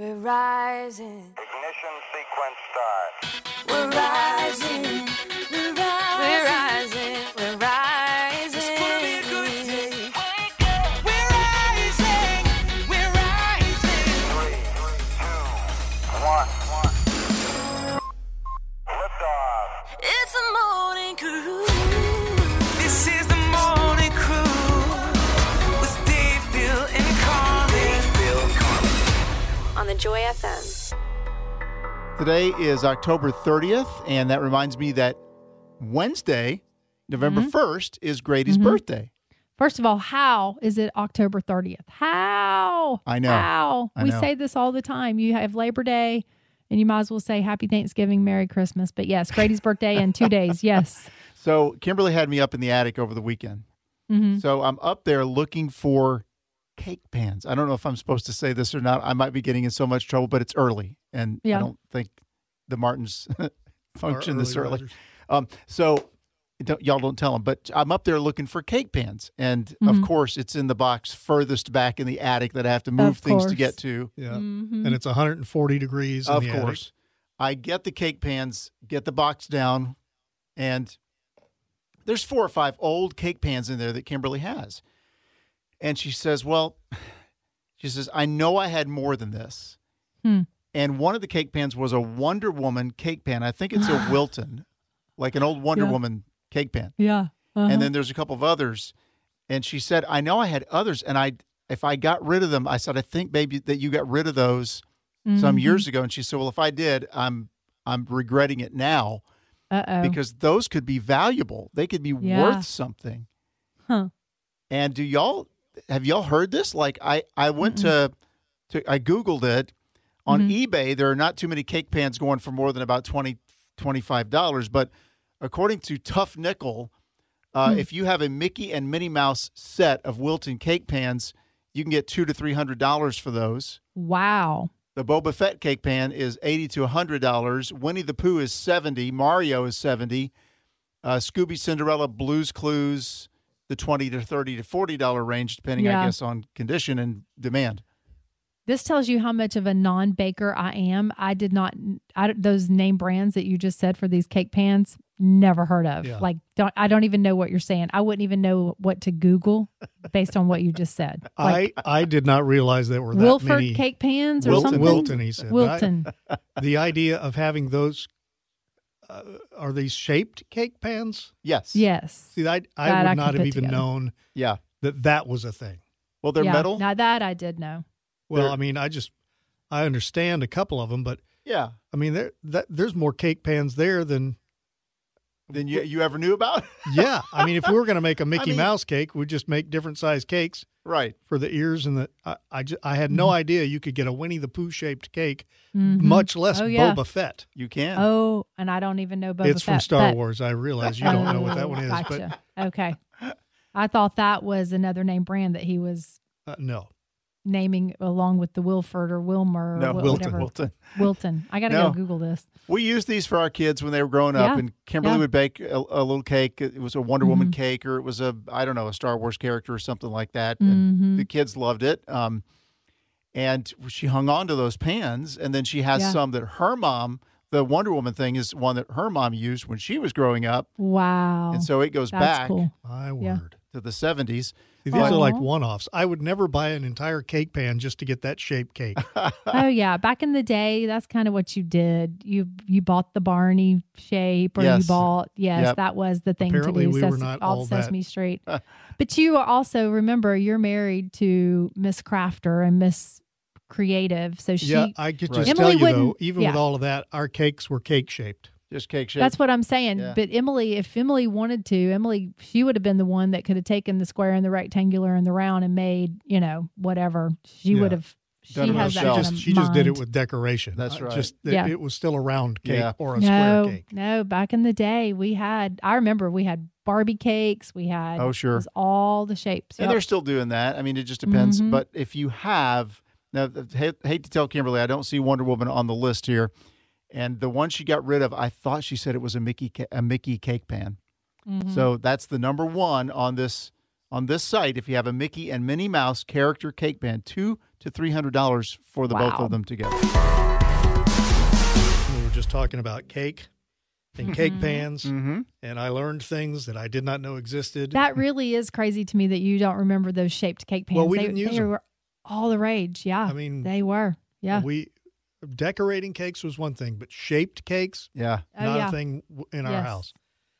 We're rising. Ignition sequence start. Today is October 30th, and that reminds me that Wednesday, November Mm-hmm. 1st, is Grady's birthday. First of all, how is it October 30th? How? I know. How? I we know. say this all the time. You have Labor Day, and you might as well say Happy Thanksgiving, Merry Christmas. But yes, Grady's birthday in two days. Yes. So Kimberly had me up in the attic over the weekend. hmm So I'm up there looking for cake pans. I don't know if I'm supposed to say this or not. I might be getting in so much trouble, but it's early, and I don't think the Martins function Our this early early. Um, so don't, y'all don't tell them, but I'm up there looking for cake pans, and of Mhm. course, it's in the box furthest back in the attic that I have to move Of things to get to. Yeah. Mhm. And it's 140 degrees. In Of the attic. course, I get the cake pans, get the box down, and there's four or five old cake pans in there that Kimberly has, and she says, "Well." She says, I know I had more than this. Hmm. And one of the cake pans was a Wonder Woman cake pan. I think it's a Wilton, like an old Wonder Yeah. Woman cake pan. Yeah. Uh-huh. And then there's a couple of others. And she said, I know I had others. And I, if I got rid of them, I said, I think maybe that you got rid of those some Mhm. years ago. And she said, Well, if I did, I'm, I'm regretting it now Uh-oh. because those could be valuable. They could be Yeah. worth something. Huh. And do y'all have y'all heard this? Like I I went to to I googled it on Mhm. eBay. There are not too many cake pans going for more than about 20 25 dollars, but according to Tough Nickel, uh, Hmm. if you have a Mickey and Minnie Mouse set of Wilton cake pans, you can get two to three hundred dollars for those. Wow. The Boba Fett cake pan is eighty to hundred dollars. Winnie the Pooh is seventy. Mario is seventy. Uh, Scooby Cinderella, Blues Clues, the twenty to thirty to forty dollar range, depending, I guess, on condition and demand. This tells you how much of a non-baker I am. I did not I, don't- those name brands that you just said for these cake pans. Never heard of. Yeah. Like, don't I don't even know what you're saying. I wouldn't even know what to Google based on what you just said. Like I, I did not realize there were that Wilford many. cake pans or Wilton, something. Wilton, he said. Wilton. the idea of having those, uh, are these shaped cake pans? Yes. yes. See, I, I That I would could not have even together. known Yeah. that that was a thing. Well, they're yeah. metal. Now that I did know. Well, They're- I mean, I just, I understand a couple of them, but yeah. I mean, there, that, there's more cake pans there than, Than you you ever knew about? yeah. I mean, if we were going to make a Mickey mean- Mouse cake, we'd just make different size cakes right. for the ears and the. I, I, ju- I had Mm-hmm. no idea you could get a Winnie the Pooh shaped cake, Mhm. much less Oh, yeah. Boba Fett. You can. Oh, and I don't even know Boba Fett. it's from Star but- Wars. I realize you don't know what that one is, Gotcha. okay. I thought that was another name brand that he was uh, no. Naming along with the Wilford or Wilmer or no, wha- Wilton. whatever. Wilton. Wilton. I got to No. go Google this. We used these for our kids when they were growing up, Yeah. and Kimberly Yeah. would bake a, a little cake. It was a Wonder Woman Mhm. cake, or it was a I don't know a Star Wars character or something like that. And Mhm. the kids loved it. Um, and she hung on to those pans, and then she has Yeah. some that her mom, the Wonder Woman thing, is one that her mom used when she was growing up, Wow. and so it goes That's back cool. My Yeah. word. to the seventies. See, these are like one offs. I would never buy an entire cake pan just to get that shape cake. oh yeah, back in the day, that's kind of what you did. You you bought the Barney shape, or Yes. you bought yes, Yep. that was the thing Apparently to do. we were not all all that- Sesame Street. but you also remember you're married to Miss Crafter and Miss Creative, so she. yeah, I could just Emily tell you though, wouldn't- even with all of that, our cakes were cake shaped. Just cake shape. That's what I'm saying. Yeah. But Emily, if Emily wanted to, Emily, she would have been the one that could have taken the square and the rectangular and the round and made, you know, whatever. She Yeah. would have. She has that herself. kind Just, she just did it with decoration. That's Uh, right. Just that Yeah. it was still a round cake Yeah. or a no, square cake. no. Back in the day, we had. I remember we had Barbie cakes. We had. Oh, sure. it was all the shapes. And Yep. they're still doing that. I mean, it just depends. Mhm. But if you have now, hate, hate to tell Kimberly, I don't see Wonder Woman on the list here. And the one she got rid of, I thought she said it was a Mickey a Mickey cake pan. Mhm. So that's the number one on this on this site if you have a Mickey and Minnie Mouse character cake pan, two to three hundred dollars for the both of them together. We were just talking about cake and cake pans, Mm-hmm. and I learned things that I did not know existed. That really is crazy to me that you don't remember those shaped cake pans. Well, we they, didn't use them. were all the rage. Yeah. I mean, they were. Yeah. we decorating cakes was one thing, but shaped cakes Yeah. oh, not yeah. a thing w- in our Yes. house.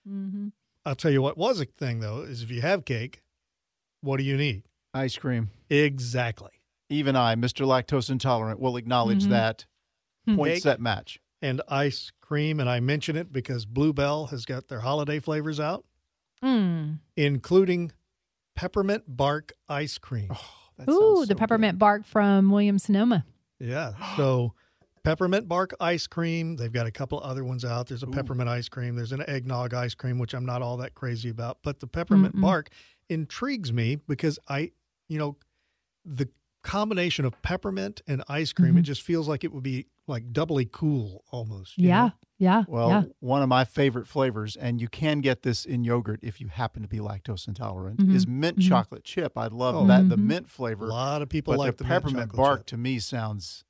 hmm I'll tell you what was a thing though is if you have cake, what do you need? Ice cream. Exactly. Even I, Mr. Lactose Intolerant, will acknowledge Mhm. that point Cake. set match. And ice cream, and I mention it because Blue Bell has got their holiday flavors out, Mm. including peppermint bark ice cream. Oh, that Ooh, sounds the so peppermint bark from Williams Sonoma. Yeah. So peppermint bark ice cream. They've got a couple other ones out. There's a Ooh. peppermint ice cream. There's an eggnog ice cream, which I'm not all that crazy about. But the peppermint Mm-mm. bark intrigues me because I, you know, the combination of peppermint and ice cream, Mhm. it just feels like it would be like doubly cool almost. Yeah. know? Yeah. Well, yeah. one of my favorite flavors, and you can get this in yogurt if you happen to be lactose intolerant, Mhm. is mint Mhm. chocolate chip. I love Oh. that, the Mhm. mint A lot of people but like the, the, peppermint chocolate bark chip. to me sounds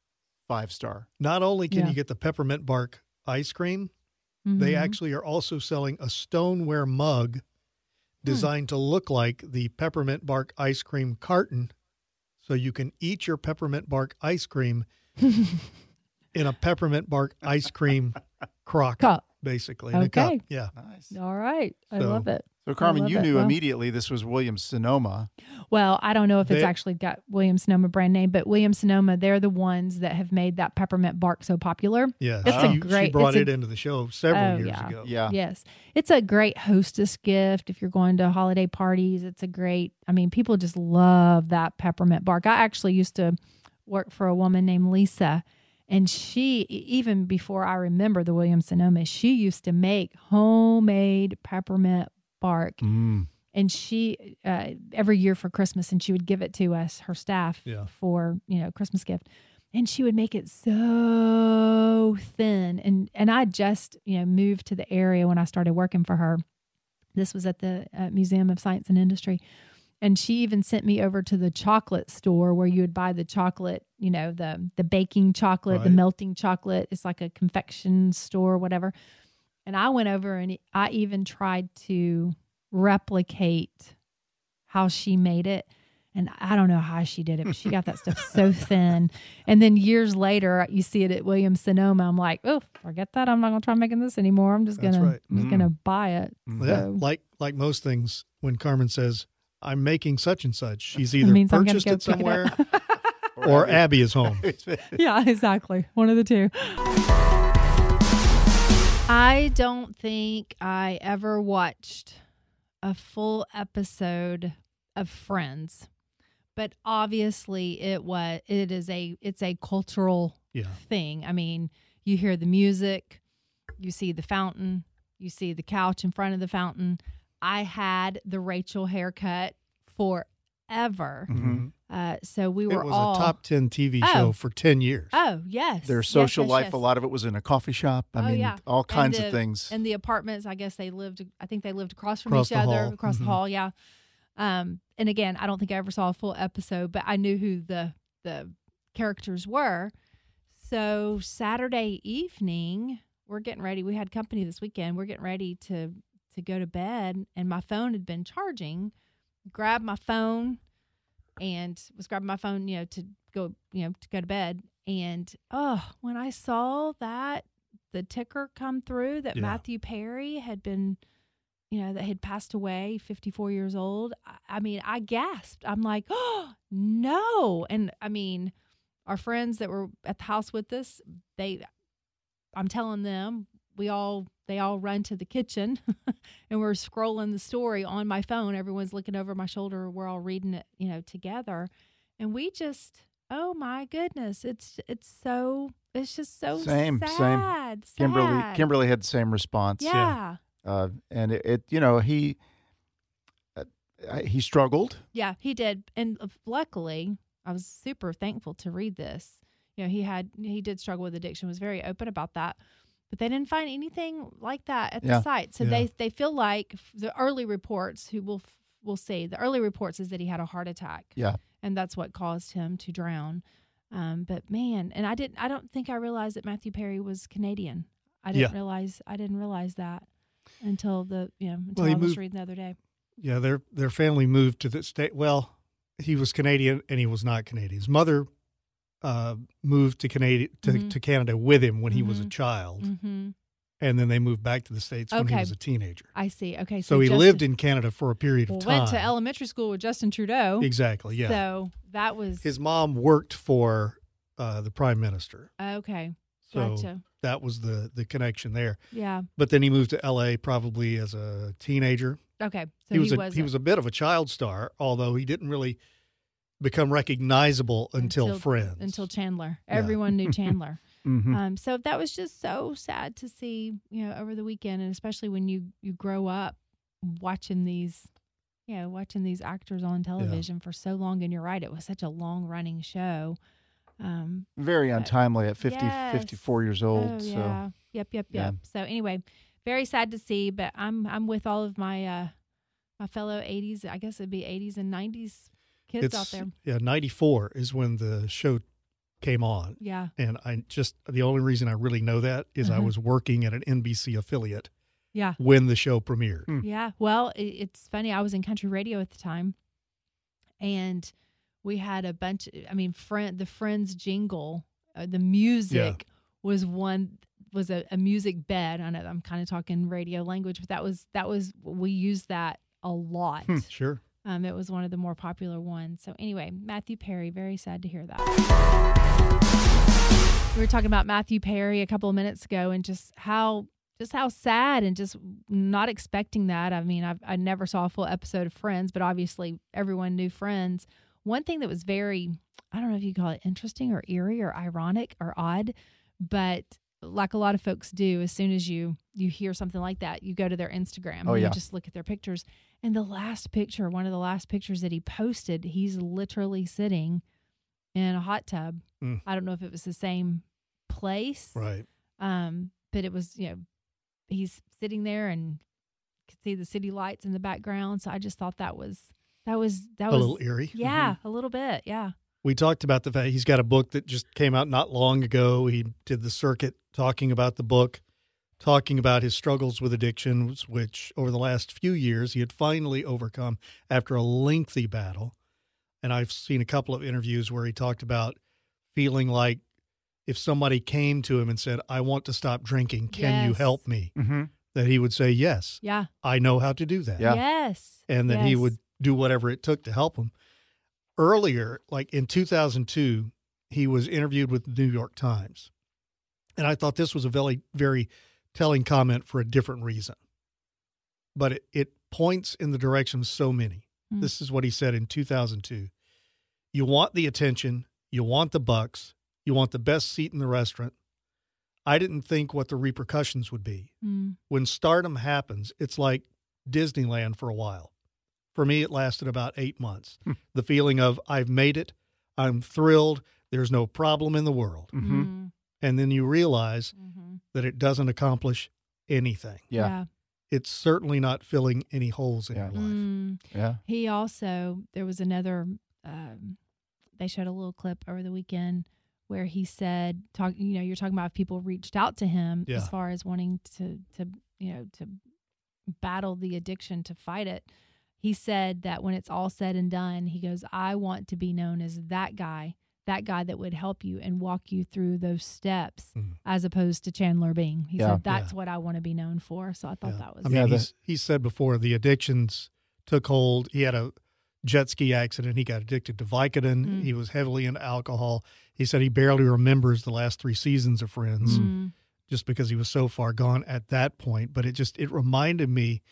five star. Not only can Yeah. you get the peppermint bark ice cream, they Mhm. actually are also selling a stoneware mug designed to look like the peppermint bark ice cream carton so you can eat your peppermint bark ice cream in a peppermint bark ice cream crock Cup. basically in a cup. Okay. Yeah. Nice. All right. I So- love it. So, Carmen, you it. knew Well- immediately this was Williams Sonoma. Well, I don't know if it's actually got Williams Sonoma brand name, but Williams Sonoma, they're the ones that have made that peppermint bark so popular. Yeah. It's a great- she brought it's a- it into the show several Oh, years yeah. ago. Yeah. Yes. It's a great hostess gift if you're going to holiday parties. It's a great, I mean, people just love that peppermint bark. I actually used to work for a woman named Lisa, and she, even before I remember the Williams Sonoma, she used to make homemade peppermint bark. Mm. And she, uh, every year for Christmas, and she would give it to us, her staff, Yeah. for, you know, Christmas gift. And she would make it so thin. And and i just you know moved to the area when i started working for her. This was at the uh, museum of science and industry. And she even sent me over to the chocolate store where you would buy the chocolate you know the the baking chocolate the melting chocolate. It's like a confection store whatever and i went over and i even tried to replicate how she made it and I don't know how she did it, but she got that stuff so thin. And then years later, you see it at Williams Sonoma. I'm like, oh, forget that. I'm not gonna try making this anymore. I'm just That's gonna, right. I'm just Mm. gonna buy it. Yeah. So- Like like most things, when Carmen says, I'm making such and such, she's either means purchased it pick it somewhere or Abby is home. yeah, exactly. One of the two. I don't think I ever watched a full episode of Friends, but obviously it was it is a it's a cultural Yeah. thing. I mean, you hear the music, you see the fountain, you see the couch in front of the fountain. I had the Rachel haircut forever. Mhm. Uh, so we were. It were was all a top 10 TV Oh. show for 10 years. Oh yes, Their social yes, life, yes. a lot of it was in a coffee shop. I Oh, mean, yeah. all kinds the- of things. And the apartments, I guess they lived. I think they lived across from Across each other, hall. across Mhm. the hall. Yeah. Um, and again, I don't think I ever saw a full episode, but I knew who the the characters were. So Saturday evening, we're getting ready. We had company this weekend. We're getting ready to to go to bed, and my phone had been charging. Grabbed my phone and was grabbing my phone, you know, to go, you know, to go to bed. And oh, when I saw that the ticker come through that Yeah. Matthew Perry had been, you know, that had passed away, 54 years old. I, I mean, I gasped. I'm like, oh, no. And I mean, our friends that were at the house with us, they, I'm telling them, we all, they all run to the kitchen and we're scrolling the story on my phone. Everyone's looking over my shoulder. We're all reading it, you know, together. And we just, oh my goodness, it's, it's so, it's just so Same, same. sad. Kimberly. Kimberly had the same response. Yeah. Uh, and it, it, you know, he, uh, he struggled. Yeah, he did. And uh, luckily, I was super thankful to read this. You know, he had he did struggle with addiction, was very open about that. But they didn't find anything like that at Yeah. the site. So Yeah. they they feel like the early reports who will we'll see. The early reports is that he had a heart attack. Yeah. and that's what caused him to drown. Um, but man, and I didn't. I don't think I realized that Matthew Perry was Canadian. I didn't Yeah. realize. I didn't realize that until the you know until Well, I was moved- reading the other day. Yeah, their their family moved to the state. Well, he was Canadian and he was not Canadian. His mother uh, moved to Canada to, Mhm. to Canada with him when he was a Mhm. child, Mm-hmm. and then they moved back to the states when he was a teenager. I see. Okay, So, he Justin- lived in Canada for a period of time. went to elementary school with Justin Trudeau. exactly. Yeah. So that was His mom worked for uh, the prime minister, okay. so Gotcha. that was the the connection there. Yeah. But then he moved to L.A. probably as a teenager. Okay. So he was a, he was a bit of a child star, although he didn't really become recognizable until, Friends. until Chandler. Yeah. Everyone knew Chandler. Mhm. Um, so that was just so sad to see, you know, over the weekend, and especially when you you grow up watching these, you know, watching these actors on television for so long. And you're right, it was such a long running show. Um, Very untimely at 50, Yes. 54 years old. oh so yeah, yep, yep, yeah. yep. So anyway, very sad to see, but I'm I'm with all of my uh my fellow 80s. I guess it'd be 80s and 90s kids it's, out there. Yeah, 94 is when the show came on. Yeah, And I just, the only reason I really know that is I Uh-huh. was working at an NBC affiliate yeah. when the show premiered. Hmm. Yeah. Well, it, it's funny. I was in country radio at the time, and we had a bunch. I mean, friend, the Friends jingle, uh, the music was one was a, a music bed. I know I'm kind of talking radio language, but that was that was we used that a lot. Hmm. Sure. Um, it was one of the more popular ones. So anyway, Matthew Perry. Very sad to hear that. We were talking about Matthew Perry a couple of minutes ago, and just how just how sad and just not expecting that. I mean, I've, I never saw a full episode of Friends, but obviously everyone knew Friends. One thing that was very, I don't know if you call it interesting or eerie or ironic or odd, but like a lot of folks do, as soon as you you hear something like that, you go to their Instagram Oh, and yeah. you just look at their pictures. And the last picture, one of the last pictures that he posted, he's literally sitting in a hot tub. Mm. I don't know if it was the same place, Right. um, but it was you know he's sitting there and could see the city lights in the background. So I just thought that was that was that a was little eerie. yeah a little bit yeah We talked about the fact he's got a book that just came out not long ago. He did the circuit talking about the book, talking about his struggles with addictions, which over the last few years he had finally overcome after a lengthy battle. And I've seen a couple of interviews where he talked about feeling like if somebody came to him and said, I want to stop drinking, can you help me? hmm That he would say, Yes, yeah I know how to do that Yeah. yes and that he would do whatever it took to help him. Earlier, like in 2002, he was interviewed with the New York Times. And I thought this was a very, very telling comment for a different reason. But it, it points in the direction of so many. Mm. This is what he said in 2002. You want the attention, you want the bucks, you want the best seat in the restaurant. I didn't think what the repercussions would be Mm. when stardom happens, it's like Disneyland for a while. For me, it lasted about eight months. Hmm. The feeling of I've made it, I'm thrilled, there's no problem in the world. hmm Mm. And then you realize Mhm. that it doesn't accomplish anything. Yeah. It's certainly not filling any holes in Yeah. your life. Mm. Yeah. He also there was another. Um, they showed a little clip over the weekend where he said, "Talk, you know, you're talking about if people reached out to him Yeah. as far as wanting to, to, you know, to battle the addiction to fight it." He said that when it's all said and done, he goes, "I want to be known as that guy." That guy that would help you and walk you through those steps, Mhm. as opposed to Chandler Bing. He Yeah. said that's what I want to be known for. So I thought Yeah. that was I mean, Yeah, the- he said before the addictions took hold. He had a jet ski accident. He got addicted to Vicodin. Mm. He was heavily into alcohol. He said he barely remembers the last three seasons of Friends. Mm. just because he was so far gone at that point. But it just it reminded me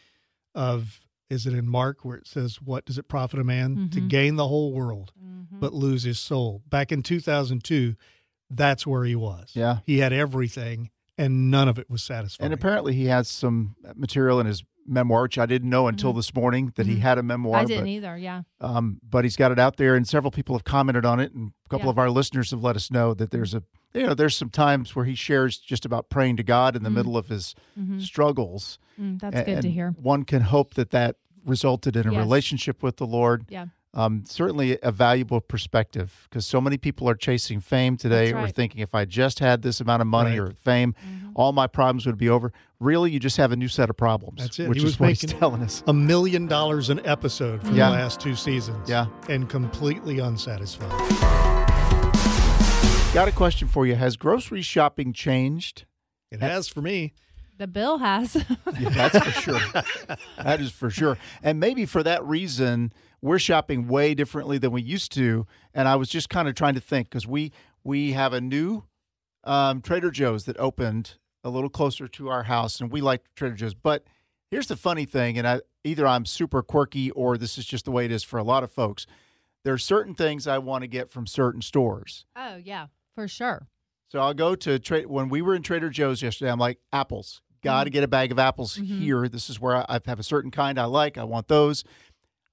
of is it in Mark where it says, "What does it profit a man to Mhm. gain the whole world Mhm. but lose his soul?" Back in two thousand two, that's where he was. Yeah. he had everything, and none of it was satisfying. And apparently he has some material in his memoir, which I didn't know until Mhm. this morning that he Mhm. had a memoir. I didn't but, either. Yeah. um, but he's got it out there, and several people have commented on it, and a couple Yeah. of our listeners have let us know that there's a you know there's some times where he shares just about praying to God in the Mhm. middle of his Mhm. struggles. Mm, that's A- good to and hear. One can hope that that resulted in a Yes. relationship with the Lord. Yeah. Um, certainly a valuable perspective because so many people are chasing fame today That's or thinking if I just had this amount of money Right. or fame, Mm-hmm. all my problems would be over. Really, you just have a new set of problems. That's it. Which He is was what he's telling us. A million dollars an episode for Yeah. the last two seasons. Yeah. And completely unsatisfied. Got a question for you. Has grocery shopping changed? It has for me. The bill has. Yeah, that's for sure. that is for sure. And maybe for that reason, we're shopping way differently than we used to. And I was just kind of trying to think because we we have a new um, Trader Joe's that opened a little closer to our house, and we like Trader Joe's. But here's the funny thing, and I, either I'm super quirky or this is just the way it is for a lot of folks. There are certain things I want to get from certain stores. oh yeah, for sure. So I'll go to trade when we were in Trader Joe's yesterday. I'm like apples. Got to get a bag of apples here. This is where I, have a certain kind I like. I want those.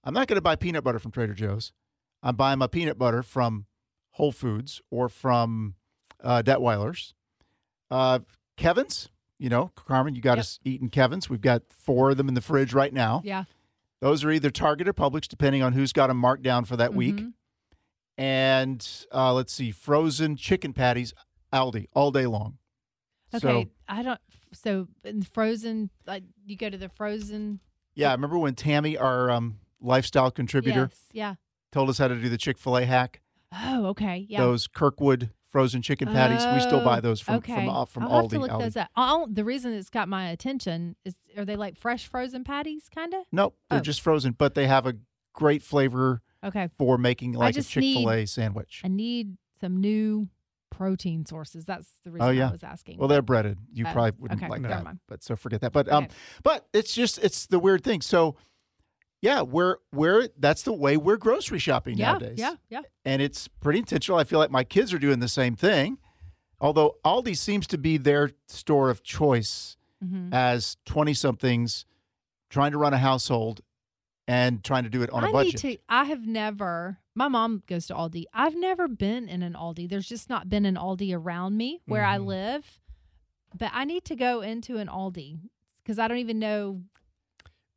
I'm not going to buy peanut butter from Trader Joe's. I'm buying my peanut butter from Whole Foods or from uh, Detwiler's. Uh, Kevin's, you know, Carmen, you got Yep. us eating Kevin's. We've got four of them in the fridge right now. Yeah. Those are either Target or Publix, depending on who's got them marked down for that week. And uh, let's see, frozen chicken patties, Aldi, all day long. Okay, So, I don't. So in frozen, like you go to the frozen. yeah, I remember when Tammy, our um, lifestyle contributor, Yes. Yeah. told us how to do the Chick fil A hack. Oh, okay. Yeah. Those Kirkwood frozen chicken patties. we still buy Oh, those from okay. from, uh, from I'll Aldi. have to look Aldi. those up. I'll, the reason it's got my attention is are they like fresh frozen patties, kind of? Nope, they're Oh. just frozen, but they have a great flavor Okay. for making like a just Chick fil A need- sandwich. I need some new protein sources. That's the reason Oh, yeah. I was asking. Well, they're breaded. You Oh, probably wouldn't okay, like never that, mind. but so forget that. But um, Okay. but it's just it's the weird thing. So, yeah, we're we're that's the way we're grocery shopping yeah, nowadays. yeah, yeah. and it's pretty intentional. I feel like my kids are doing the same thing. Although Aldi seems to be their store of choice Mhm. as 20 somethings trying to run a household and trying to do it on a I budget. need to. I have never. My mom goes to Aldi. I've never been in an Aldi. There's just not been an Aldi around me where I Mhm. live. But I need to go into an Aldi because I don't even know.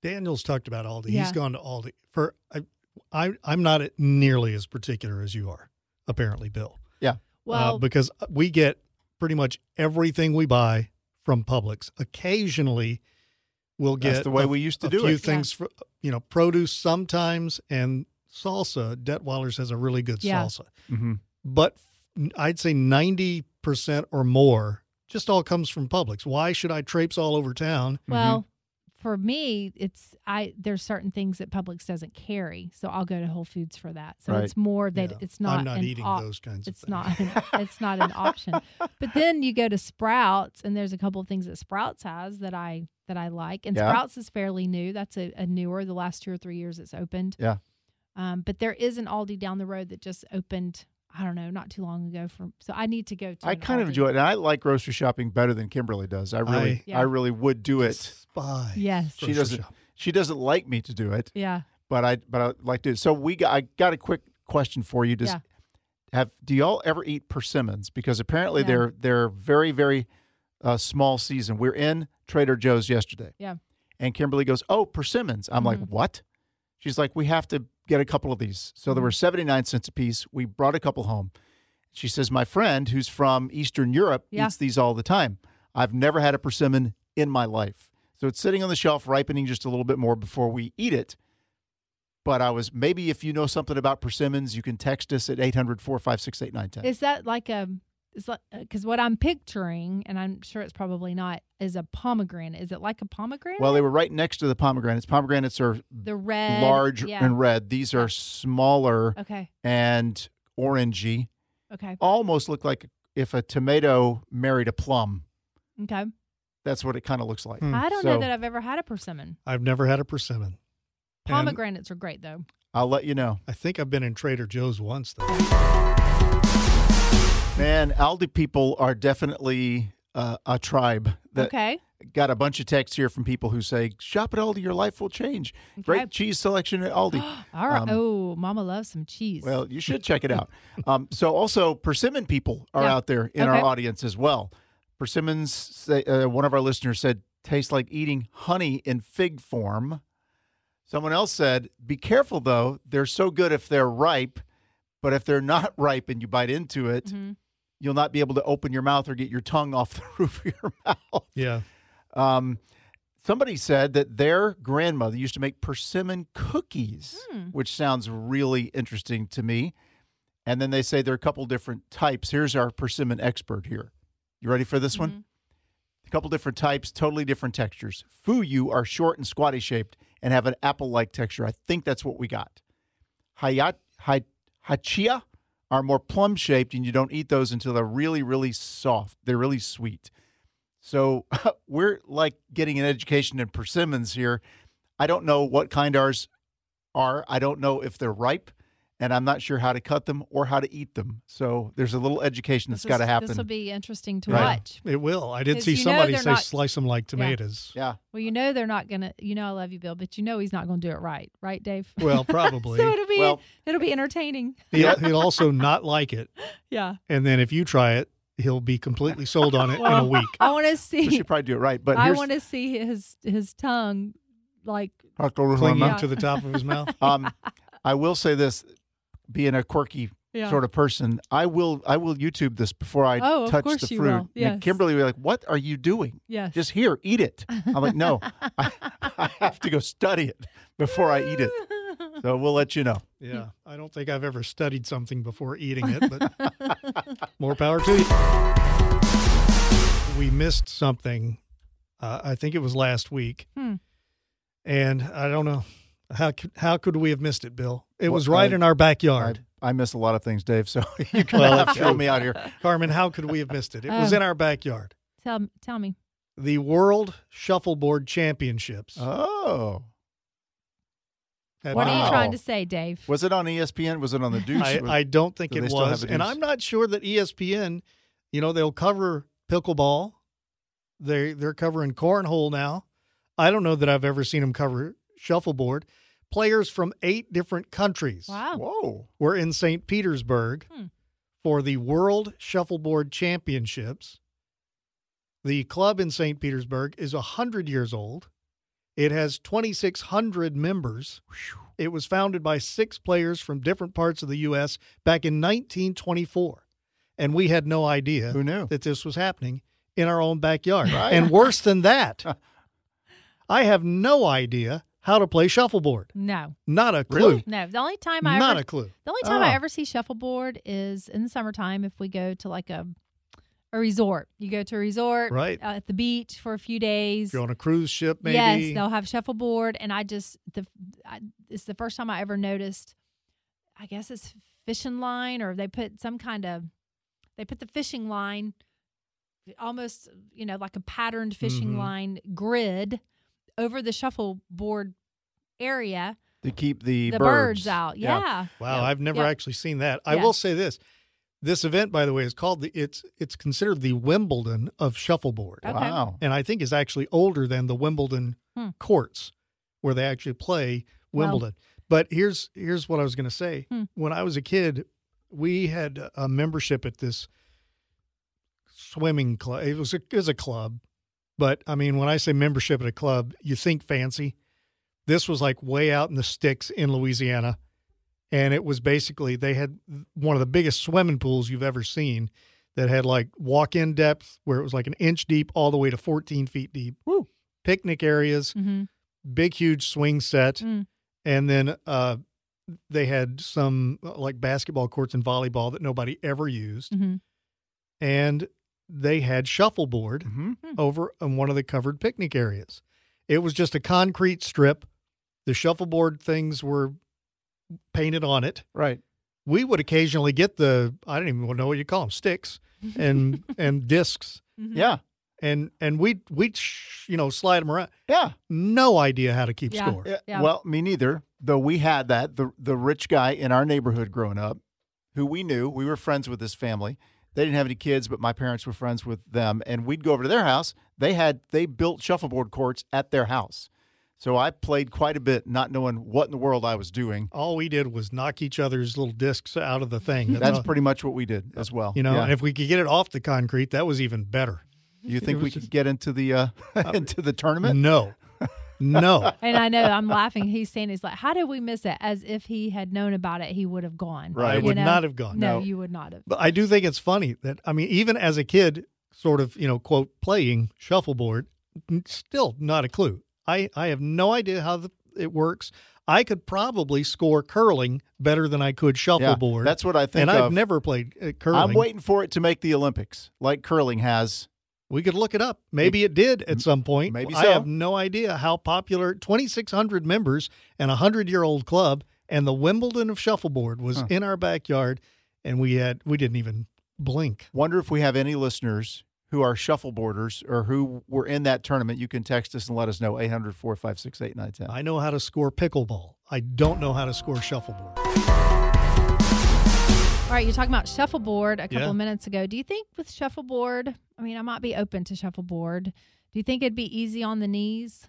Daniel's talked about Aldi. Yeah. He's gone to Aldi. For I, I I'm not nearly as particular as you are, apparently, Bill. Yeah. Well, because we get pretty much everything we buy from Publix. Occasionally, we'll get That's the way a, we used to a do few it. things, for, you know, produce sometimes and salsa. Detwiler's has a really good Yeah. salsa, hmm but I'd say ninety percent or more just all comes from Publix. Why should I traipse all over town? well, for me, it's I. There's certain things that Publix doesn't carry, so I'll go to Whole Foods for that. So Right. it's more that Yeah. it's not. I'm not eating op- those kinds of It's not. An, it's not an option. But then you go to Sprouts, and there's a couple of things that Sprouts has that I that I like. And Yeah. Sprouts is fairly new. That's a, a newer. The last two or three years it's opened. Yeah. Um, but there is an Aldi down the road that just opened. I don't know, not too long ago. From so I need to go to. I an kind of enjoy it. And I like grocery shopping better than Kimberly does. I really, I- Yeah. I really would do it. Spy. Yes. She doesn't. shop. She doesn't like me to do it, Yeah. but I, but I like to. So we got. I got a quick question for you. Does Yeah. have do y'all ever eat persimmons? Because apparently No. they're they're very very uh, small season. We're in Trader Joe's yesterday. Yeah. And Kimberly goes, "Oh, persimmons." I'm like, Mhm. "What?" She's like, "We have to get a couple of these." So there Mhm. were 79 cents a piece. We brought a couple home. She says, "My friend who's from Eastern Europe Yeah. eats these all the time. I've never had a persimmon in my life." So it's sitting on the shelf ripening just a little bit more before we eat it. But I was maybe if you know something about persimmons, you can text us at 800 456 8910. Is that like a? Is like because what I'm picturing, and I'm sure it's probably not, is a pomegranate. Is it like a pomegranate? Well, they were right next to the pomegranates. Pomegranates are the red, large yeah. and red. These are smaller Okay. and orangey. Okay. Almost look like if a tomato married a plum. Okay. That's what it kind of looks like. Hmm. I don't know that I've ever had a persimmon. I've never had a persimmon. And Pomegranates are great though. I'll let you know. I think I've been in Trader Joe's once though. Man, Aldi people are definitely uh, a tribe that okay. got a bunch of texts here from people who say, "Shop at Aldi, your life will change." Okay. Great cheese selection at Aldi. All right. Um, oh, Mama loves some cheese. Well, you should check it out. Um, so, also, persimmon people are Yeah. out there in Okay. our audience as well. Persimmons, say, uh, one of our listeners said, taste like eating honey in fig form. Someone else said, "Be careful though. They're so good if they're ripe, but if they're not ripe and you bite into it, Mhm. You'll not be able to open your mouth or get your tongue off the roof of your mouth." Yeah. Um, somebody said that their grandmother used to make persimmon cookies, Hmm. which sounds really interesting to me. And then they say there are a couple different types. Here's our persimmon expert here. You ready for this one? A couple different types, totally different textures. Fuyu are short and squatty shaped and have an apple like texture. I think that's what we got. Hayat, hay, hachiya are more plum shaped, and you don't eat those until they're really, really soft. They're really sweet. So we're like getting an education in persimmons here. I don't know what kind ours are. I don't know if they're ripe, and I'm not sure how to cut them or how to eat them. So there's a little education that's got to happen. This will be interesting to Right. watch. It will. I did see somebody say not- slice them like tomatoes. yeah. Well, you know they're not gonna. You know I love you, Bill, but you know he's not gonna do it right, right, Dave? Well, probably. so it'll be Well- it'll be entertaining. he'll, he'll also not like it. Yeah. And then if you try it, he'll be completely sold on it in a week. I want to see. she see. probably do it right. But I want to see his his tongue, like Clinging Yeah. to the top of his mouth. um, I will say this: being a quirky yeah. sort of person, I will I will YouTube this before I Oh, of touch course the you fruit. will. Yes. Kimberly will be like, "What are you doing? Yes. Just here, eat it." I'm like, "No, I, I have to go study it before I eat it." So we'll let you know. Yeah. I don't think I've ever studied something before eating it, but more power to you. We missed something. Uh, I think it was last week. Hmm. And I don't know. How could, how could we have missed it, Bill? It Well, was right I- in our backyard. I miss a lot of things, Dave. So you can Well, have that's to help me out here. Carmen, how could we have missed it? It was Oh. in our backyard. tell tell me. The World Shuffleboard Championships. Oh, had What are been- you trying to say, Dave? was it on ESPN? Was it on the Deuce? I, I don't think Do it was. And I'm not sure that ESPN, you know, they'll cover pickleball. They they're covering cornhole now. I don't know that I've ever seen them cover shuffleboard. Players from eight different countries Wow. Whoa. We're in St. Petersburg Hmm. for the World Shuffleboard Championships. The club in St. Petersburg is 100 years old. It has 2,600 members. It was founded by six players from different parts of the U.S. back in 1924. And we had no idea Who knew? that this was happening in our own backyard. Right. And worse than that, I have no idea how to play shuffleboard. No, Not a clue. Really? no. The only time I Not ever, a clue. the only time I Oh. ever see shuffleboard is in the summertime if we go to like a a resort. You go to a resort Right. uh, at the beach for a few days. If you're on a cruise ship, maybe. Yes, they'll have shuffleboard, and I just the I, it's the first time I ever noticed. I guess it's fishing line, or they put some kind of they put the fishing line, almost you know like a patterned fishing Mhm. line grid over the shuffleboard area. To keep the, The, birds. birds. out, yeah. Wow, Yeah. I've never Yeah. actually seen that. I will say this. This event, by the way, is called the it's it's considered the Wimbledon of shuffleboard. Okay. Wow. And I think is actually older than the Wimbledon Hmm. courts where they actually play Well- Wimbledon. But here's here's what I was going to say. Hmm. When I was a kid, we had a membership at this swimming club. It was a, it was a club, but I mean, when I say membership at a club, you think fancy. This was like way out in the sticks in Louisiana, and it was basically they had one of the biggest swimming pools you've ever seen. That had like walk-in depth where it was like an inch deep all the way to 14 feet deep. Woo. Picnic areas, hmm big huge swing set Mm. and then uh they had some uh, like basketball courts and volleyball that nobody ever used hmm and they had shuffleboard hmm over in one of the covered picnic areas it was just a concrete strip the shuffleboard things were painted on it Right. we would occasionally get the i don't even know what you call them sticks and and discs Mm-hmm. Yeah. and and we we sh- you know slide them around Yeah. no idea how to keep Yeah. score Yeah, Yeah. Well, me neither. Though we had that the the rich guy in our neighborhood growing up, who we knew, we were friends with his family. They didn't have any kids, but my parents were friends with them, and we'd go over to their house. They had they built shuffleboard courts at their house, so I played quite a bit, not knowing what in the world I was doing. all we did was knock each other's little discs out of the thing. That's pretty much what we did as well. you know, Yeah. and if we could get it off the concrete, that was even better. you think we was could get into the uh, into the tournament? No, No. And I know I'm laughing. He's saying he's like, "How did we miss it?" As if he had known about it, he would have gone. Right. I You would know? not have gone. No, No. you would not have. But I do think it's funny that I mean, even as a kid, sort of, you know, quote playing shuffleboard, still not a clue. I I have no idea how the, it works. I could probably score curling better than I could Yeah, shuffleboard. that's what I think and of. I've never played uh, curling. I'm waiting for it to make the Olympics, like curling has. We could look it up. Maybe it did at some point. maybe so. I have no idea how popular 2,600 members and a 100 year old club and the Wimbledon of shuffleboard was Huh. in our backyard, and we had we didn't even blink. Wonder if we have any listeners who are shuffleboarders or who were in that tournament. You can text us and let us know 800 456 8910. I know how to score pickleball. I don't know how to score shuffleboard. All right, you're talking about shuffleboard a couple Yeah. of minutes ago. Do you think with shuffleboard, I mean, I might be open to shuffleboard. Do you think it'd be easy on the knees?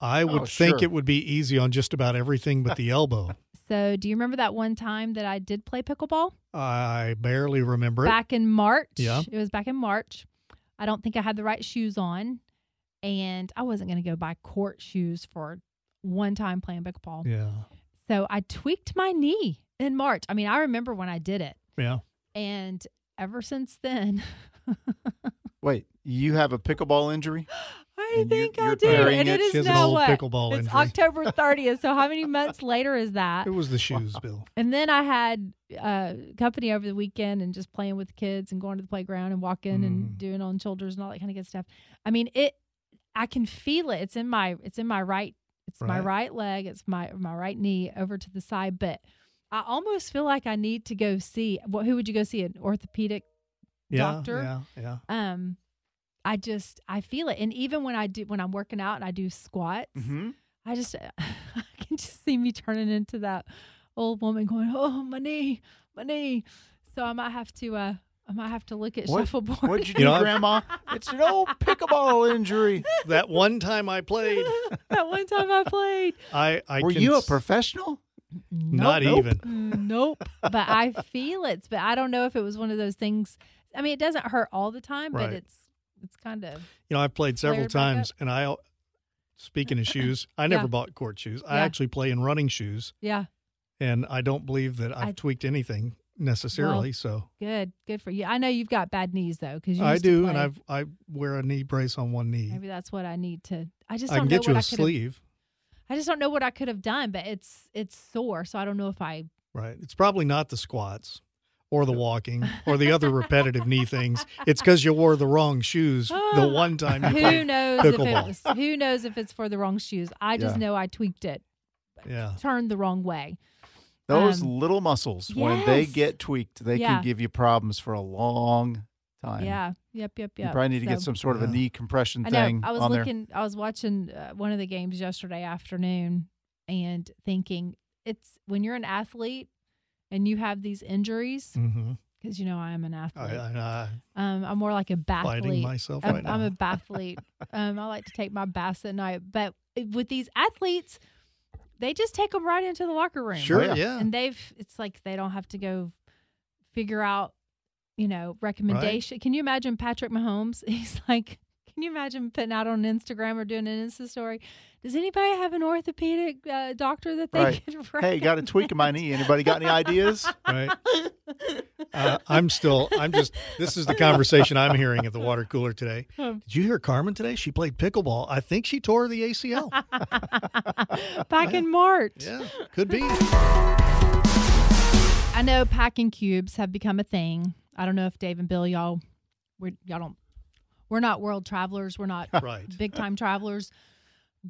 I would Oh, think sure. it would be easy on just about everything but the elbow. So, do you remember that one time that I did play pickleball I barely remember it. back in March? Yeah. It was back in March. I don't think I had the right shoes on, and I wasn't going to go buy court shoes for one time playing pickleball. Yeah. So, I tweaked my knee in March. I mean, I remember when I did it. Yeah. And ever since then, Wait, you have a pickleball injury? I And you- think I you're do. And it. it is She has an now old what? pickleball it's injury. October 30th. So how many months later is that? It was the shoes, Bill. And then I had uh, company over the weekend and just playing with kids and going to the playground and walking and Mm. doing on shoulders and all that kind of good stuff. I mean, it. I can feel it. It's in my. It's in my right. It's my Right. right leg. It's my my right knee over to the side. But I almost feel like I need to go see. What? Who would you go see? An orthopedic Yeah. Doctor? Yeah. Yeah. um i just i feel it and even when i do when i'm working out and i do squats Mm-hmm. i just i can just see me turning into that old woman going oh my knee my knee so i might have to uh i might have to look at What- shuffleboard What'd you do, You know, Grandma? it's an old pickleball injury. That one time I played, that one time i played I I Were can you a s- professional? not Nope. even. Nope but i feel it but i don't know if it was one of those things i mean it doesn't hurt all the time but it's it's kind of You know, I've played several times, and I. Speaking of shoes, I never Yeah. bought court shoes. I Yeah. actually play in running shoes, yeah and I don't believe that I've I- tweaked anything necessarily. so good good for you i know you've got bad knees though because I do, and I've I wear a knee brace on one knee. Maybe that's what I need to. I just I can get you a I sleeve. I just don't know what I could have done, but it's it's sore, so I don't know if I. Right. It's probably not the squats or the walking or the other repetitive knee things. It's because you wore the wrong shoes the one time you Who played. knows if it was? Who knows if it's for the wrong shoes? I just Yeah. know I tweaked it, Yeah. turned the wrong way. Those Um, little muscles, when they get tweaked, they Yeah. can give you problems for a long time. yeah. Yep. Yep. Yep. You probably need to get some sort of a knee compression I know. thing I was on there. looking. I was watching uh, one of the games yesterday afternoon, and thinking it's when you're an athlete and you have these injuries Mm-hmm. because you know I am an I, athlete. I, um, I'm more like a I'm bathlete. myself I'm, right I'm a bathlete. um, I like to take my baths at night, but with these athletes, they just take them right into the locker room. sure. Oh, yeah. yeah. and they've it's like they don't have to go figure out, you know, recommendation. Can you imagine Patrick Mahomes? He's like, can you imagine putting out on Instagram or doing an Insta story? Does anybody have an orthopedic uh, doctor that they Right. could? Hey, got a tweak in my knee. Anybody got any ideas? right. Uh, I'm still. I'm just. This is the conversation I'm hearing at the water cooler today. Um. Did you hear Carmen today? She played pickleball. I think she tore the ACL. Back in March. yeah, could be. I know packing cubes have become a thing. I don't know if Dave and Bill, y'all, we're, y'all don't, we're not world travelers. We're not Right. big time travelers.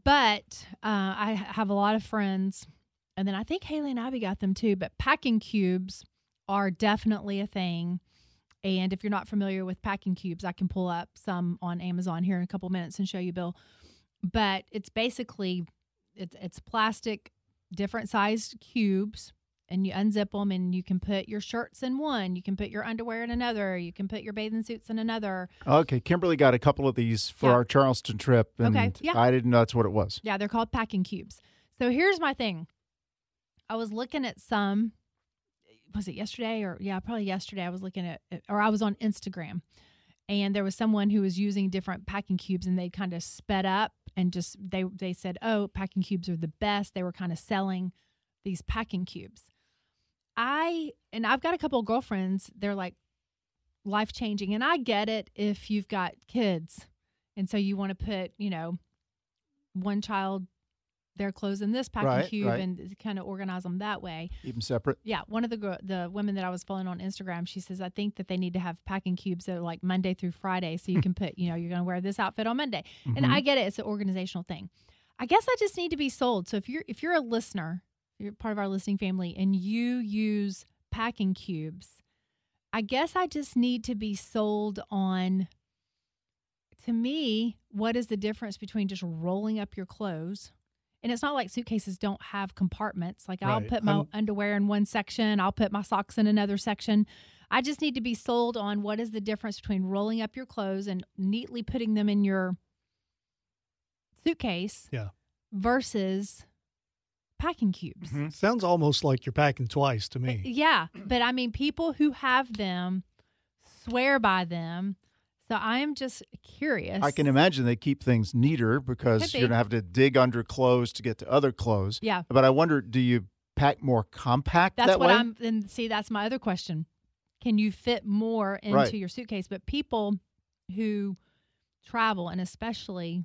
But uh, I have a lot of friends, and then I think Haley and Abby got them too. But packing cubes are definitely a thing. And if you're not familiar with packing cubes, I can pull up some on Amazon here in a couple minutes and show you, Bill. But it's basically it's it's plastic, different sized cubes, and you unzip them, and you can put your shirts in one, you can put your underwear in another, you can put your bathing suits in another. Okay, Kimberly got a couple of these for Yeah. our Charleston trip, and Okay, yeah. I didn't know that's what it was. Yeah, they're called packing cubes. So here's my thing. I was looking at some was it yesterday or yeah, probably yesterday I was looking at or I was on Instagram and there was someone who was using different packing cubes and they kind of sped up and just they they said, "Oh, packing cubes are the best." They were kind of selling these packing cubes. I and I've got a couple of girlfriends, they're like life changing and I get it if you've got kids and so you want to put, you know, one child their clothes in this packing Right, cube right. and kind of organize them that way. Keep them separate. Yeah, one of the the women that I was following on Instagram, she says I think that they need to have packing cubes that are like Monday through Friday, so you can put, you know, you're going to wear this outfit on Monday. And mm-hmm. I get it; it's an organizational thing. I guess I just need to be sold. So if you're if you're a listener, you're part of our listening family, and you use packing cubes, I guess I just need to be sold on. To me, what is the difference between just rolling up your clothes? And it's not like suitcases don't have compartments. Like I'll put my I'm- underwear in one section, I'll put my socks in another section. I just need to be sold on what is the difference between rolling up your clothes and neatly putting them in your suitcase Yeah. versus packing cubes. Mhm. Sounds almost like you're packing twice to Uh, me. Yeah, but I mean, people who have them swear by them. So I am just curious. I can imagine they keep things neater because Could you're gonna have to dig under clothes to get to other clothes. Yeah. But I wonder, do you pack more compact That's that what way? I'm. And see, that's my other question. Can you fit more into Right. your suitcase? But people who travel, and especially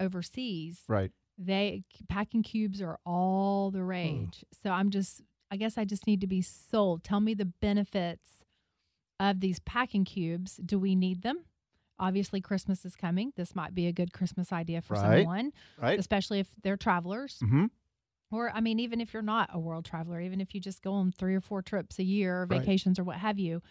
overseas, right. They packing cubes are all the rage. So I'm just. I guess I just need to be sold. Tell me the benefits of these packing cubes. Do we need them? Obviously, Christmas is coming. This might be a good Christmas idea for Right. someone, Right. especially if they're travelers. Mm-hmm. Or, I mean, even if you're not a world traveler, even if you just go on three or four trips a year, or Right. vacations or what have you,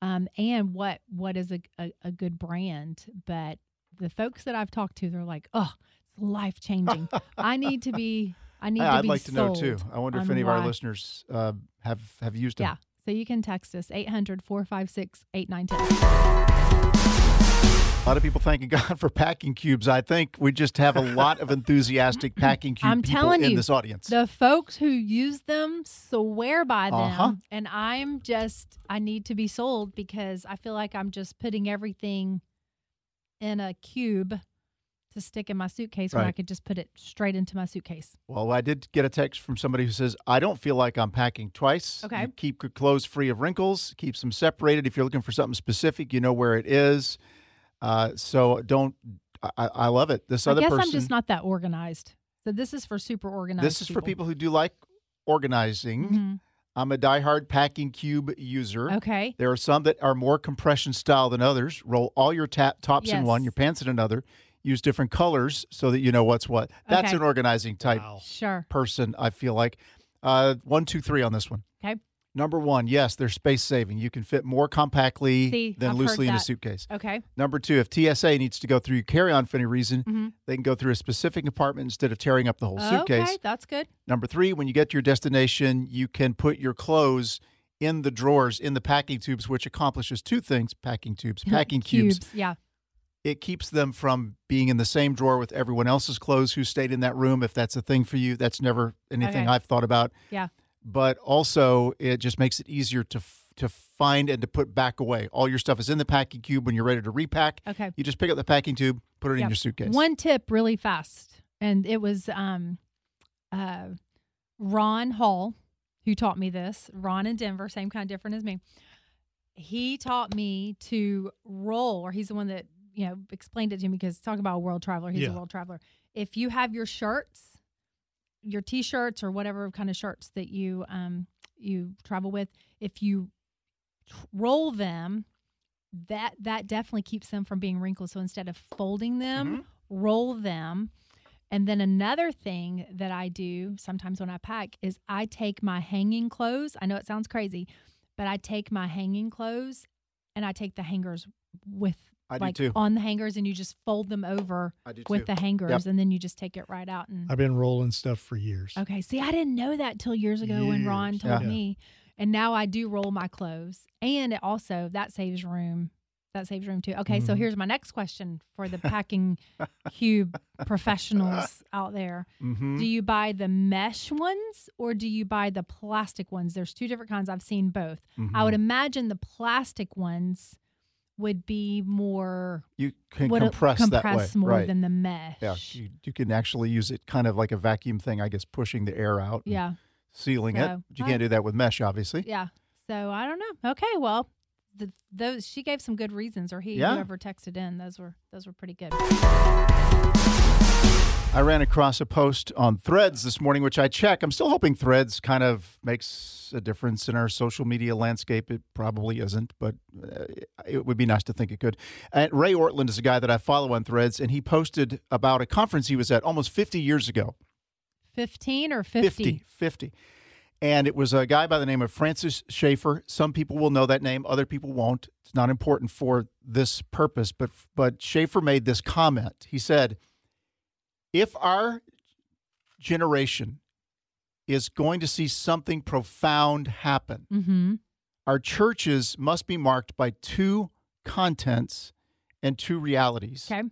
um, and what what is a, a, a good brand. But the folks that I've talked to, they're like, oh, life changing. I need to be, I need to I'd like to know too. I wonder if any of our listeners uh, have have used them. Yeah. So you can text us 800 456 8910. A lot of people thanking God for packing cubes. I think we just have a lot of enthusiastic packing cube I'm people telling in you, this audience. The folks who use them swear by them. Uh-huh. And I'm just, I need to be sold because I feel like I'm just putting everything in a cube to stick in my suitcase when I could just put it straight into my suitcase. Well, I did get a text from somebody who says, I don't feel like I'm packing twice. Okay. You keep your clothes free of wrinkles, keeps them separated. If you're looking for something specific, you know where it is. Uh, so don't, I, I love it. This I other guess person, I'm just not that organized. So this is for super organized. this is for people who do like organizing. Mhm. I'm a diehard packing cube user. Okay. There are some that are more compression style than others. Roll all your ta- tops in one, your pants in another. Use different colors so that you know what's what. That's Okay. an organizing type Wow. Sure. person, I feel like. Uh, one, two, three on this one. Okay. Number one, yes, they're space saving. You can fit more compactly See, than I've heard loosely in a that. suitcase. Okay. Number two, if TSA needs to go through your carry on for any reason, Mhm. they can go through a specific compartment instead of tearing up the whole suitcase. Okay. That's good. Number three, when you get to your destination, you can put your clothes in the drawers in the packing tubes, which accomplishes two things packing tubes, packing cubes. Yeah. It keeps them from being in the same drawer with everyone else's clothes who stayed in that room. If that's a thing for you, that's never anything Okay. I've thought about. Yeah. But also, it just makes it easier to f- to find and to put back away. All your stuff is in the packing cube when you're ready to repack. Okay. You just pick up the packing tube, put it in your suitcase. One tip really fast. And it was um uh Ron Hall who taught me this. Ron in Denver, same kind of different as me. He taught me to roll, or he's the one that, you know, explained it to me because talk about a world traveler. He's Yeah. a world traveler. If you have your shirts, your t-shirts or whatever kind of shirts that you um you travel with, if you roll them, that that definitely keeps them from being wrinkled. So instead of folding them, roll them. And then another thing that I do sometimes when I pack is I take my hanging clothes. I know it sounds crazy, but I take my hanging clothes and I take the hangers with I do like too. on the hangers and you just fold them over I do with the hangers Yep. and then you just take it right out and I've been rolling stuff for years. Okay. See, I didn't know that till years ago when Ron told yeah. me. And now I do roll my clothes. And it also that saves room. That saves room too. Okay, so Mhm. here's my next question for the packing cube professionals out there. Mhm. Do you buy the mesh ones or do you buy the plastic ones? There's two different kinds. I've seen both. I Mm-hmm. would imagine the plastic ones would be more You can would compress, that way, compress more right? than the mesh. yeah, you, you can actually use it kind of like a vacuum thing, I guess, pushing the air out, and yeah, sealing it. But you I- can't do that with mesh, obviously. yeah. So I don't know. Okay, well, the, those she gave some good reasons, or he Yeah. whoever texted in. Those were those were pretty good. I ran across a post on Threads this morning, which I check. I'm still hoping Threads kind of makes a difference in our social media landscape. It probably isn't, but uh, it would be nice to think it could. And Ray Ortlund is a guy that I follow on Threads, and he posted about a conference he was at almost 50 years ago. Fifteen or fifty? 50. 50. And it was a guy by the name of Francis Schaeffer. Some people will know that name, other people won't. It's not important for this purpose, but but Schaeffer made this comment. He said, "If our generation is going to see something profound happen, Mm-hmm. our churches must be marked by two contents and two realities. Okay.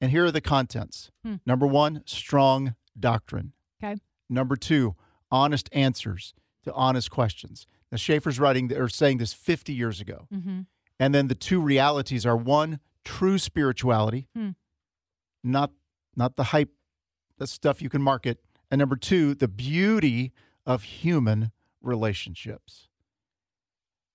And here are the contents. Hmm. Number 1, strong doctrine. Okay. Number two, honest answers to honest questions. Now, Schaeffer's writing or saying this 50 years ago. Mm-hmm. And then the two realities are one, true spirituality, Hmm. not not the hype, the stuff you can market. And number two, the beauty of human relationships.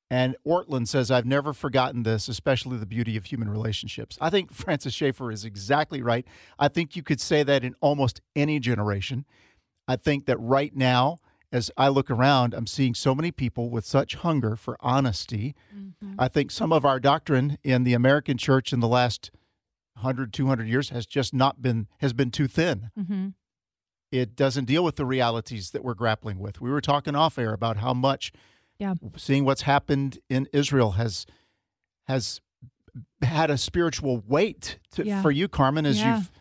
And Ortlund says, I've never forgotten this, especially the beauty of human relationships. I think Francis Schaeffer is exactly right. I think you could say that in almost any generation. I think that right now, as I look around, I'm seeing so many people with such hunger for honesty. Mm-hmm. I think some of our doctrine in the American church in the last 100, 200 years has just not been, has been too thin Mm-hmm. it doesn't deal with the realities that we're grappling with. We were talking off air about how much Yeah. seeing what's happened in Israel has has had a spiritual weight to, Yeah. for you, Carmen, as Yeah. you've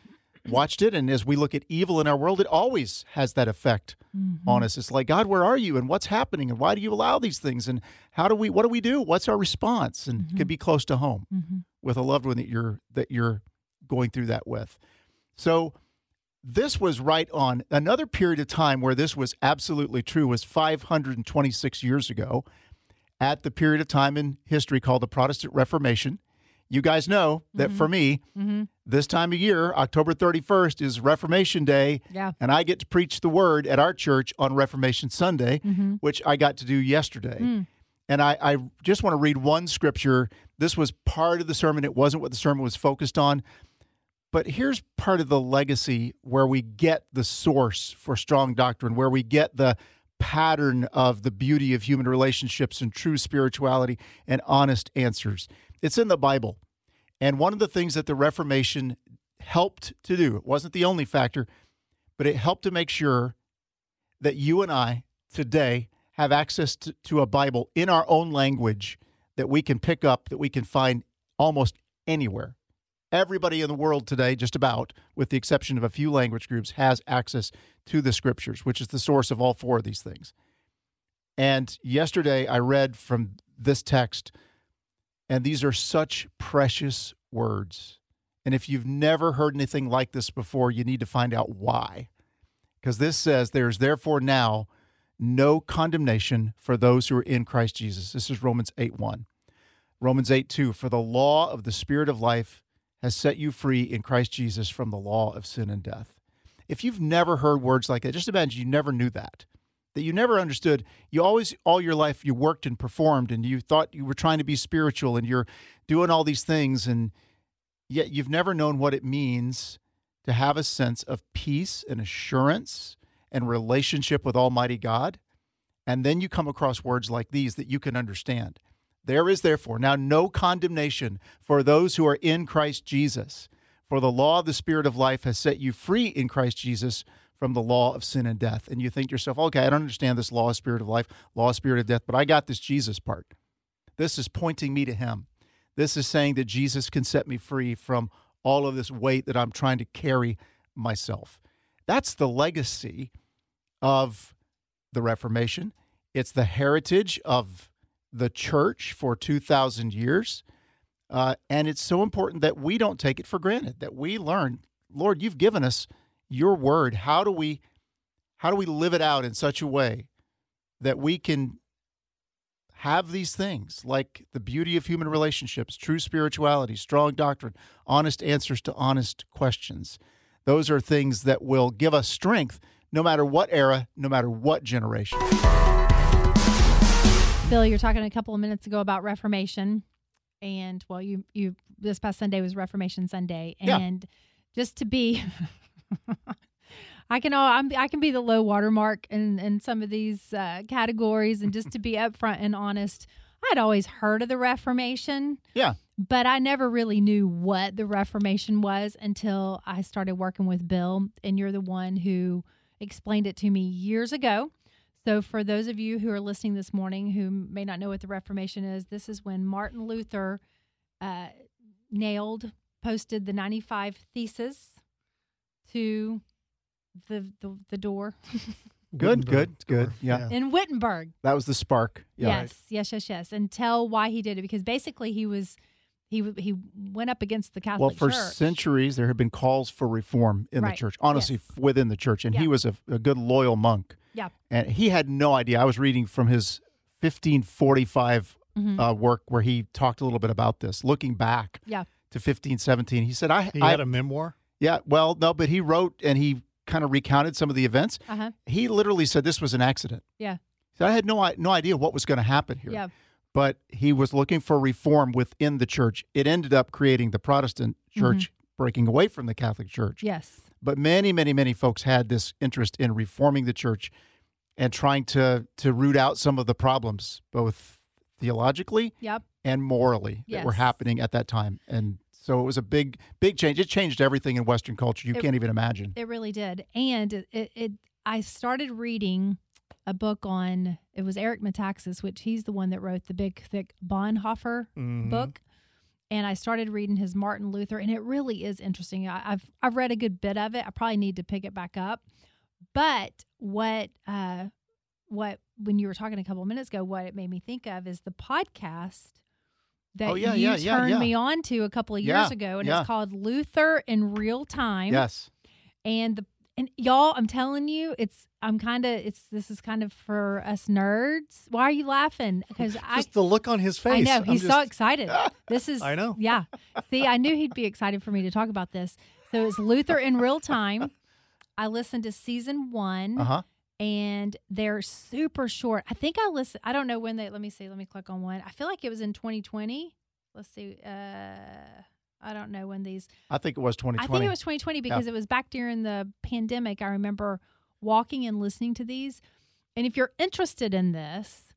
watched it, and as we look at evil in our world, it always has that effect Mm-hmm. on us. It's like God, where are you, and what's happening, and why do you allow these things, and how do we, what do we do? What's our response? And it could be close to home Mm-hmm. with a loved one that you're that you're going through that with. So this was right on another period of time where this was absolutely true was 526 years ago at the period of time in history called the Protestant Reformation. You guys know that for me, Mm-hmm. this time of year, October 31st is Reformation Day, Yeah. and I get to preach the word at our church on Reformation Sunday, Mm-hmm. which I got to do yesterday. Mm. And I, I just want to read one scripture. This was part of the sermon. It wasn't what the sermon was focused on. But here's part of the legacy where we get the source for strong doctrine, where we get the pattern of the beauty of human relationships and true spirituality and honest answers. It's in the Bible. And one of the things that the Reformation helped to do, it wasn't the only factor, but it helped to make sure that you and I today have access to, to a Bible in our own language that we can pick up, that we can find almost anywhere. Everybody in the world today, just about, with the exception of a few language groups, has access to the scriptures, which is the source of all four of these things. And yesterday I read from this text, and these are such precious words. And if you've never heard anything like this before, you need to find out why. Because this says, There's therefore now no condemnation for those who are in Christ Jesus. This is Romans 8 1. Romans 8 2. For the law of the Spirit of life has set you free in Christ Jesus from the law of sin and death. If you've never heard words like that, just imagine you never knew that. That you never understood. You always, all your life, you worked and performed and you thought you were trying to be spiritual and you're doing all these things, and yet you've never known what it means to have a sense of peace and assurance and relationship with Almighty God. And then you come across words like these that you can understand. There is therefore now no condemnation for those who are in Christ Jesus. For the law of the Spirit of life has set you free in Christ Jesus from the law of sin and death. And you think to yourself, okay, I don't understand this law of Spirit of life, law of Spirit of death, but I got this Jesus part. This is pointing me to Him. This is saying that Jesus can set me free from all of this weight that I'm trying to carry myself. That's the legacy of the Reformation. It's the heritage of the church for 2,000 years. Uh, and it's so important that we don't take it for granted, that we learn, Lord, you've given us your word. How do we how do we live it out in such a way that we can have these things like the beauty of human relationships, true spirituality, strong doctrine, honest answers to honest questions. Those are things that will give us strength no matter what era, no matter what generation. Bill, you're talking a couple of minutes ago about Reformation, and well, you you this past Sunday was Reformation Sunday, Yeah. and just to be, I can all I'm, I can be the low watermark in in some of these uh, categories, and just to be upfront and honest, I'd always heard of the Reformation, Yeah. but I never really knew what the Reformation was until I started working with Bill, and you're the one who explained it to me years ago. So, for those of you who are listening this morning who may not know what the Reformation is, this is when Martin Luther uh, nailed, posted the 95 Theses to the the, the door Good, Wittenberg good, good. door. Yeah. in Wittenberg. That was the spark. Yeah. Yes, yes, yes, yes. And tell why he did it because basically he was he w- he went up against the Catholic Well, for Church. centuries, there have been calls for reform in Right. the church, honestly, Yes. within the church. And he was a, a good, loyal monk. Yeah. And he had no idea. I was reading from his 1545 Mhm. uh, work where he talked a little bit about this, looking back Yeah. to 1517. He said, I, He I had a memoir. Yeah, well, no, but he wrote and he kind of recounted some of the events. Uh-huh. He literally said this was an accident. Yeah. So I had no, no idea what was going to happen here. Yeah. But he was looking for reform within the church. It ended up creating the Protestant Mm-hmm. church breaking away from the Catholic Church. Yes. But many, many, many folks had this interest in reforming the church and trying to to root out some of the problems, both theologically Yep. and morally, that were happening at that time. And so it was a big, big change. It changed everything in Western culture. You It- can't even imagine. It really did. And it, it, it I started reading a book on it was Eric Metaxas, which he's the one that wrote the big thick Bonhoeffer Mhm. book. And I started reading his Martin Luther, and it really is interesting. I, I've I've read a good bit of it. I probably need to pick it back up. But what uh what when you were talking a couple of minutes ago, what it made me think of is the podcast that Oh, yeah, you yeah, turned yeah. me on to a couple of years ago, and it's called Luther in Real Time yes. and the and y'all i'm telling you it's i'm kind of it's this is kind of for us nerds why are you laughing because i Just the look on his face. i know he's so excited this is I know. yeah see i knew he'd be excited for me to talk about this so it's luther in real time i listened to season one Uh huh. And they're super short i think i listened i don't know when they let me see let me click on one i feel like it was in 2020 let's see uh i don't know when these I think it was 2020. I think it was 2020 because it was back during the pandemic. I remember walking and listening to these. And if you're interested in this,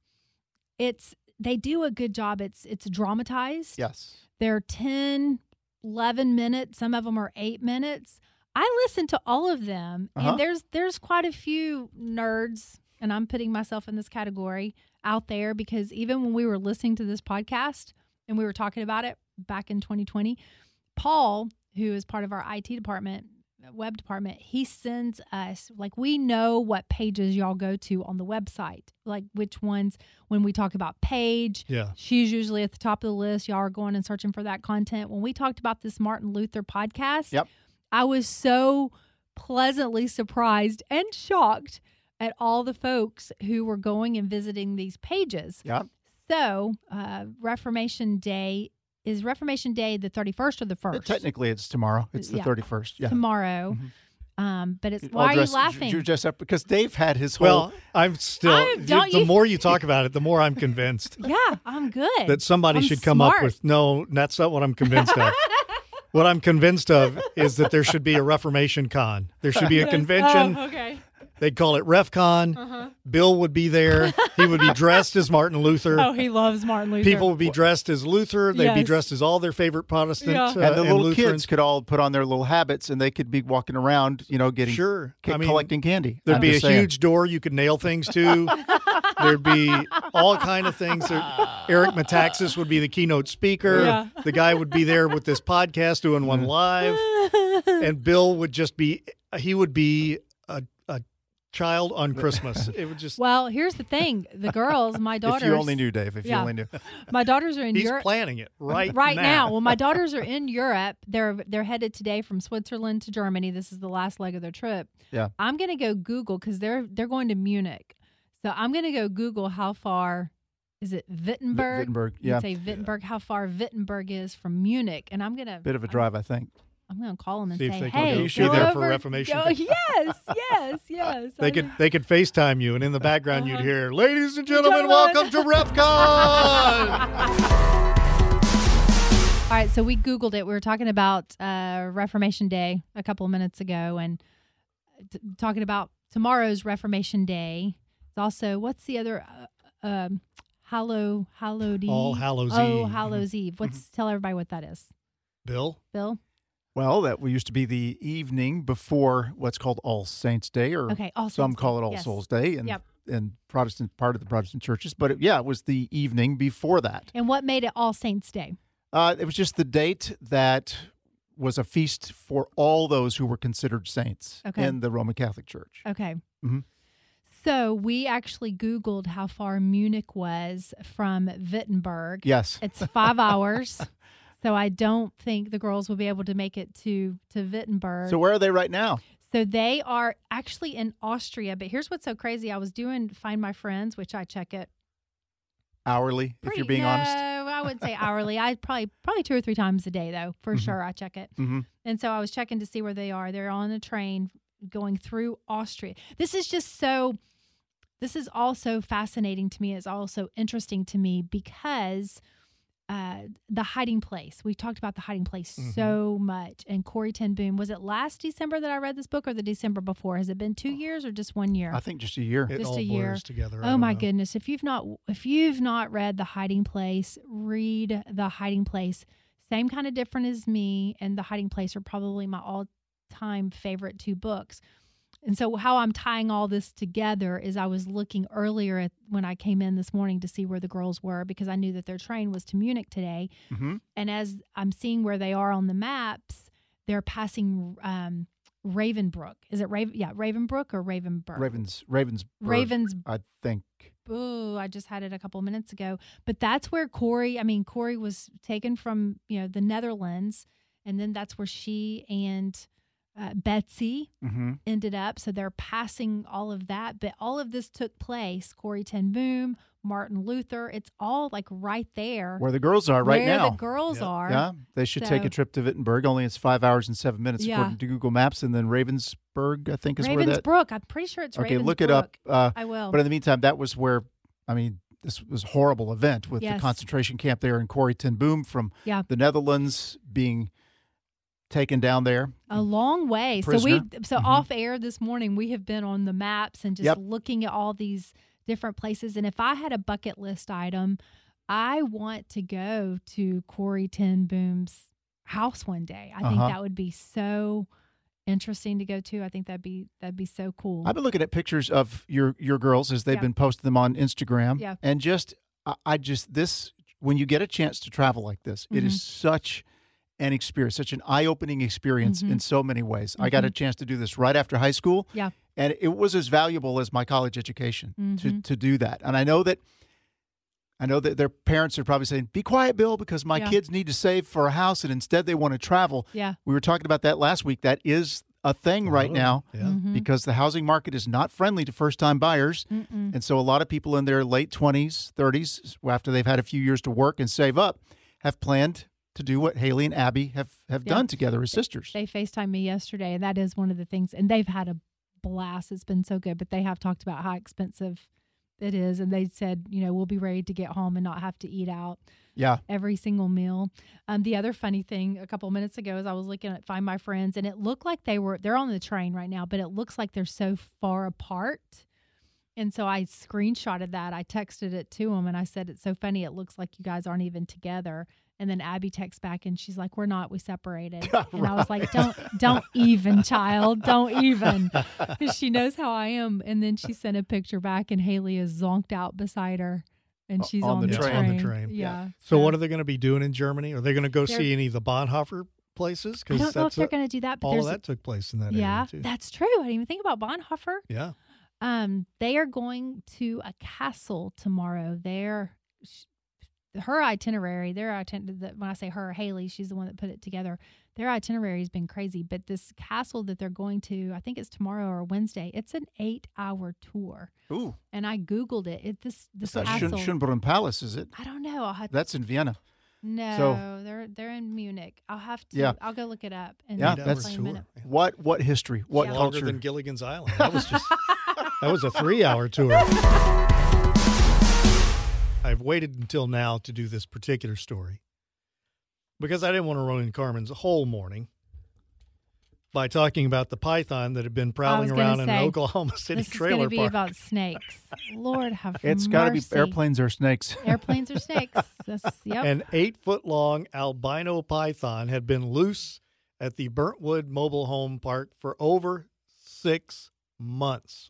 it's they do a good job. It's it's dramatized. yes. They're 10, 11 minutes. Some of them are 8 minutes. I listen to all of them Uh-huh. and there's there's quite a few nerds and I'm putting myself in this category out there because even when we were listening to this podcast and we were talking about it back in 2020, Paul, who is part of our IT department, web department, he sends us like we know what pages y'all go to on the website, like which ones when we talk about page, Yeah. she's usually at the top of the list. Y'all are going and searching for that content. When we talked about this Martin Luther podcast, Yep. I was so pleasantly surprised and shocked at all the folks who were going and visiting these pages. Yeah. So, uh, Reformation Day is Reformation Day the 31st or the 1st? Technically, it's tomorrow. It's the Yeah. 31st. Yeah. Tomorrow. Mhm. Um, but it's I'll why are you laughing? You dress up because Dave had his whole. Well, I'm still. I'm- don't the you- more you talk about it, the more I'm convinced yeah, I'm good. that somebody I'm should come up with. No, that's not what I'm convinced of. what I'm convinced of is that there should be a Reformation con. There should be a convention. Oh, okay. They'd call it RefCon. Uh-huh. Bill would be there. He would be dressed as Martin Luther. Oh, he loves Martin Luther. People would be dressed as Luther. They'd be dressed as all their favorite Protestant Yeah. uh, and the little Lutherans. kids could all put on their little habits and they could be walking around, you know, getting Sure. ca- I mean, collecting candy. There'd I'm be a saying. huge door you could nail things to. There'd be all kind of things. Eric Metaxas would be the keynote speaker. Yeah. The guy would be there with this podcast doing one live, and Bill would just be. He would be a, a child on Christmas. It would just. Well, here's the thing: the girls, my daughters. If you only knew, Dave. If Yeah. you only knew. My daughters are in Europe. He's Europe planning it right right now. now. Well, my daughters are in Europe. They're they're headed today from Switzerland to Germany. This is the last leg of their trip. Yeah. I'm gonna go Google because they're they're going to Munich. So I'm gonna go Google how far is it Wittenberg? Wittenberg, You yeah. say Wittenberg. How far Wittenberg is from Munich? And I'm gonna Bit of a I'm- drive, I think. I'm, gonna call them and See if say, they "Hey, go see go there for Reformation go- Day." yes, yes, yes. They I could know. they could FaceTime you, and in the background you'd Uh-huh. hear, "Ladies and gentlemen, Gentlemen." welcome to RefCon." All right, so we Googled it. We were talking about uh, Reformation Day a couple of minutes ago and t- talking about tomorrow's Reformation Day. It's also, what's the other? Uh, um, Hallow, Hallowed Eve. All Hallows Oh, Eve. Hallows Eve. What's tell everybody what that is, Bill, Bill? Well, that used to be the evening before what's called All Saints Day, or Okay, All some Saints call Day. it All Yes. Souls Day, and Yep. and Protestant part of the Protestant churches. But it, yeah, it was the evening before that. And what made it All Saints Day? Uh, it was just the date that was a feast for all those who were considered saints Okay. in the Roman Catholic Church. Okay. Mm Mhm. So we actually Googled how far Munich was from Wittenberg. Yes. It's five hours. So I don't think the girls will be able to make it to to Wittenberg. So where are they right now? So they are actually in Austria. But here's what's so crazy. I was doing Find My Friends, which I check it. Hourly, if you're being no, honest. I would say hourly. I probably probably two or three times a day though, for Mhm. sure. I check it. hmm And so I was checking to see where they are. They're on a train going through Austria. This is just so this is also fascinating to me. It's also interesting to me because uh, the hiding place. We talked about the hiding place Mm-hmm. so much. And Corrie Ten Boom, was it last December that I read this book or the December before? Has it been two years or just one year? I think just a year. it Just all a year. together. Oh my know. goodness! If you've not if you've not read The Hiding Place, read The Hiding Place. Same kind of different as me, and The Hiding Place are probably my all time favorite two books. And so, how I'm tying all this together is I was looking earlier at when I came in this morning to see where the girls were because I knew that their train was to Munich today. hmm And as I'm seeing where they are on the maps, they're passing um, Ravenbrook. Is it Raven? Yeah, Ravenbrook or Ravenburg? Ravens, Ravens, Ravens I think. Ooh, I just had it a couple minutes ago. But that's where Corrie, I mean, Corrie was taken from, you know, the Netherlands. And then that's where she and uh, Betsy hmm ended up. So they're passing all of that. But all of this took place. Corrie Ten Boom, Martin Luther. It's all like right there Where the girls are right where now. the girls Yep. are. Yeah, they should take a trip to Wittenberg. Only it's five hours and seven minutes Yeah. according to Google Maps, and then Ravensburg, I think, is where that. Ravensbrook. I'm pretty sure it's Okay, look it up. Uh, I will. but in the meantime, that was where, I mean, this was a horrible event with Yes. the concentration camp there in Corrie ten Boom from Yeah. the Netherlands being taken down there. a long way. So we so Mhm. off air this morning we have been on the maps and just Yep. looking at all these different places. And if I had a bucket list item, I want to go to Corrie Ten Boom's house one day. I think Uh-huh. that would be so interesting to go to. I think that'd be that'd be so cool. I've been looking at pictures of your your girls as they've Yeah. been posting them on Instagram. Yeah. And just I, I just this when you get a chance to travel like this, it Mm-hmm. is such an experience, such an eye-opening experience Mhm. in so many ways. I got a chance to do this right after high school. Yeah. And it was as valuable as my college education to Mhm. to do that. And I know that I know that their parents are probably saying, "Be quiet, Bill, because my Yeah. kids need to save for a house and instead they want to travel." yeah. We were talking about that last week. That is a thing right Oh, now Yeah. Mhm. because the housing market is not friendly to first time buyers. Mm-mm. And so a lot of people in their late 20s, 30s, after they've had a few years to work and save up, have planned to do what Haley and Abby have, have Yeah. done together as sisters. They FaceTime me yesterday, and that is one of the things. And they've had a blast. It's been so good, but they have talked about how expensive it is. And they said, you know, we'll be ready to get home and not have to eat out Yeah. every single meal. Um, the other funny thing a couple minutes ago is I was looking at Find My Friends, and it looked like they were, they're on the train right now, but it looks like they're so far apart. And so I screenshotted that. I texted it to them and I said, It's so funny. It looks like you guys aren't even together. And then Abby texts back and she's like, We're not. We separated. And I was like, Don't, don't even, child. Don't even. 'Cause she knows how I am. And then she sent a picture back and Haley is zonked out beside her and she's on on, the the, train. train. On the train. Yeah. So what are they going to be doing in Germany? Are they going to go They're- see any of the Bonhoeffer places? Because I don't know if they're going to do that, but all of that took place in that yeah, area too. that's true. I didn't even think about Bonhoeffer. yeah. Um, they are going to a castle tomorrow. They're sh- her itinerary, their itinerary, when I say her, Haley, she's the one that put it together. Their itinerary has been crazy, but this castle that they're going to, I think it's tomorrow or Wednesday. It's an eight-hour tour, Ooh, and I googled it. It this this it's castle. Schön- Schönbrunn Palace, is it? I don't know. I'll have That's in Vienna. no, they're they're in Munich. I'll have to. Yeah. I'll go look it up. And Yeah, that's- in tour. What what history? What Yeah. Longer culture? than Gilligan's Island. That was just that was a three hour tour. I've waited until now to do this particular story because I didn't want to ruin Carmen's whole morning by talking about the python that had been prowling gonna around in an Oklahoma City This is trailer going to be park. about snakes. Lord have it's got to be airplanes or snakes. Airplanes or snakes. That's, yep. An eight foot long albino python had been loose at the Burntwood Mobile Home Park for over six months.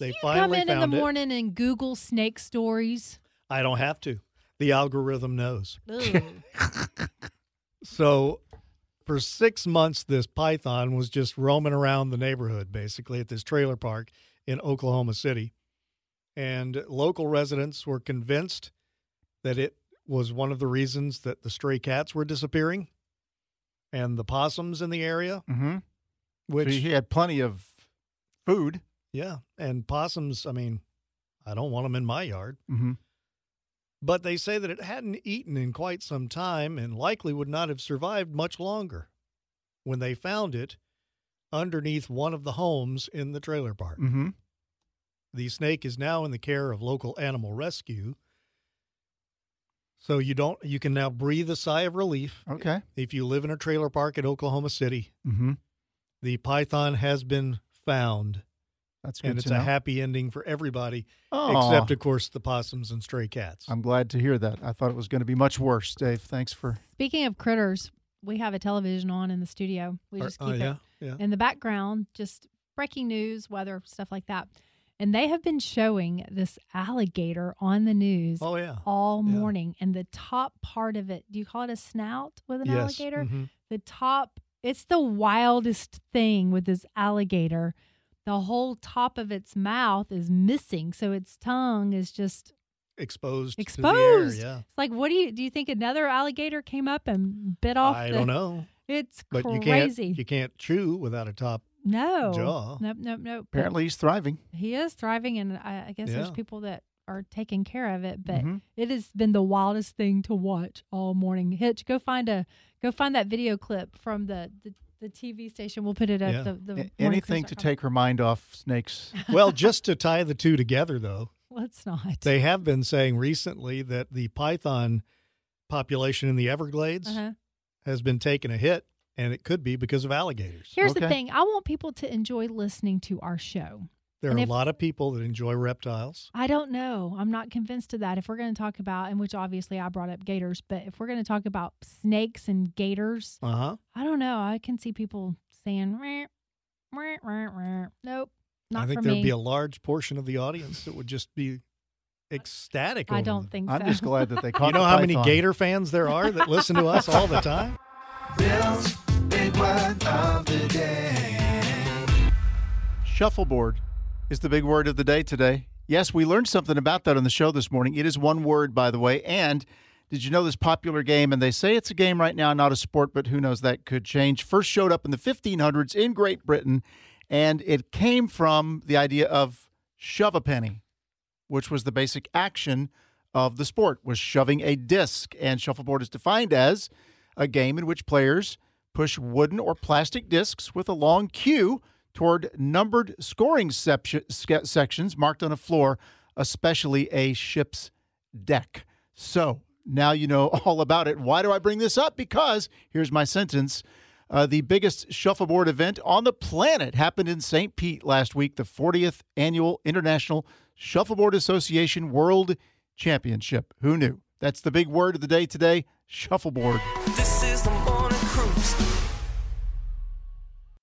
They you finally come in in the it. morning and Google snake stories. I don't have to. The algorithm knows. So for six months, this python was just roaming around the neighborhood, basically at this trailer park in Oklahoma City. And local residents were convinced that it was one of the reasons that the stray cats were disappearing and the possums in the area, Mm-hmm. which, so he had plenty of food. Yeah, and possums, I mean, I don't want them in my yard. Mm-hmm. But they say that it hadn't eaten in quite some time and likely would not have survived much longer when they found it underneath one of the homes in the trailer park. Mm-hmm. The snake is now in the care of local animal rescue. So you don't you can now breathe a sigh of relief Okay. if you live in a trailer park in Oklahoma City. Mm-hmm. The python has been found That's good and it's to a know. happy ending for everybody Aw. except of course the possums and stray cats. I'm glad to hear that. I thought it was going to be much worse, Dave. Thanks for. Speaking of critters, we have a television on in the studio. We just oh, keep yeah, it yeah. in the background, just breaking news, weather, stuff like that. And they have been showing this alligator on the news Oh yeah. all yeah. morning. And the top part of it, do you call it a snout with an yes. alligator? mhm. The top, it's the wildest thing with this alligator. The whole top of its mouth is missing. So its tongue is just exposed exposed. to the air. It's like, what do you do? You think another alligator came up and bit off? I the- don't know, It's but crazy. you can't you can't chew without a top. no jaw. Nope, nope, nope. Apparently, he's thriving. he is thriving, and I, I guess there's people that are taking care of it. But Mhm. it has been the wildest thing to watch all morning. Hitch, go find a go find that video clip from the the, the TV station. We'll put it up. Yeah. The, the A- anything to take her mind off snakes. Well, just to tie the two together, though, Let's not. they have been saying recently that the python population in the Everglades uh-huh. has been taking a hit, and it could be because of alligators. Here's the thing: I want people to enjoy listening to our show. There and are if- a lot of people that enjoy reptiles. I don't know. I'm not convinced of that. If we're going to talk about, and which obviously I brought up gators, but if we're going to talk about snakes and gators, Uh huh. I don't know. I can see people saying, "Meh, meh, meh, meh." nope, not I think for there'd me. be a large portion of the audience that would just be ecstatic. I over don't them. think so. I'm just glad that they caught You know the how many gator fans there are that listen to us all the time? Bill's Big Word of the Day. Shuffleboard is the big word of the day today. Yes, we learned something about that on the show this morning. It is one word, by the way. And did you know this popular game? And they say it's a game right now, not a sport, but who knows, that could change. First showed up in the 1500s in Great Britain, and it came from the idea of shove a penny, which was the basic action of the sport, was shoving a disc. And shuffleboard is defined as a game in which players push wooden or plastic discs with a long cue toward numbered scoring sections marked on a floor, especially a ship's deck. So now you know all about it. Why do I bring this up? Because here's my sentence. Uh, the biggest shuffleboard event on the planet happened in St. Pete last week, the 40th annual International Shuffleboard Association World Championship. Who knew? That's the big word of the day today shuffleboard.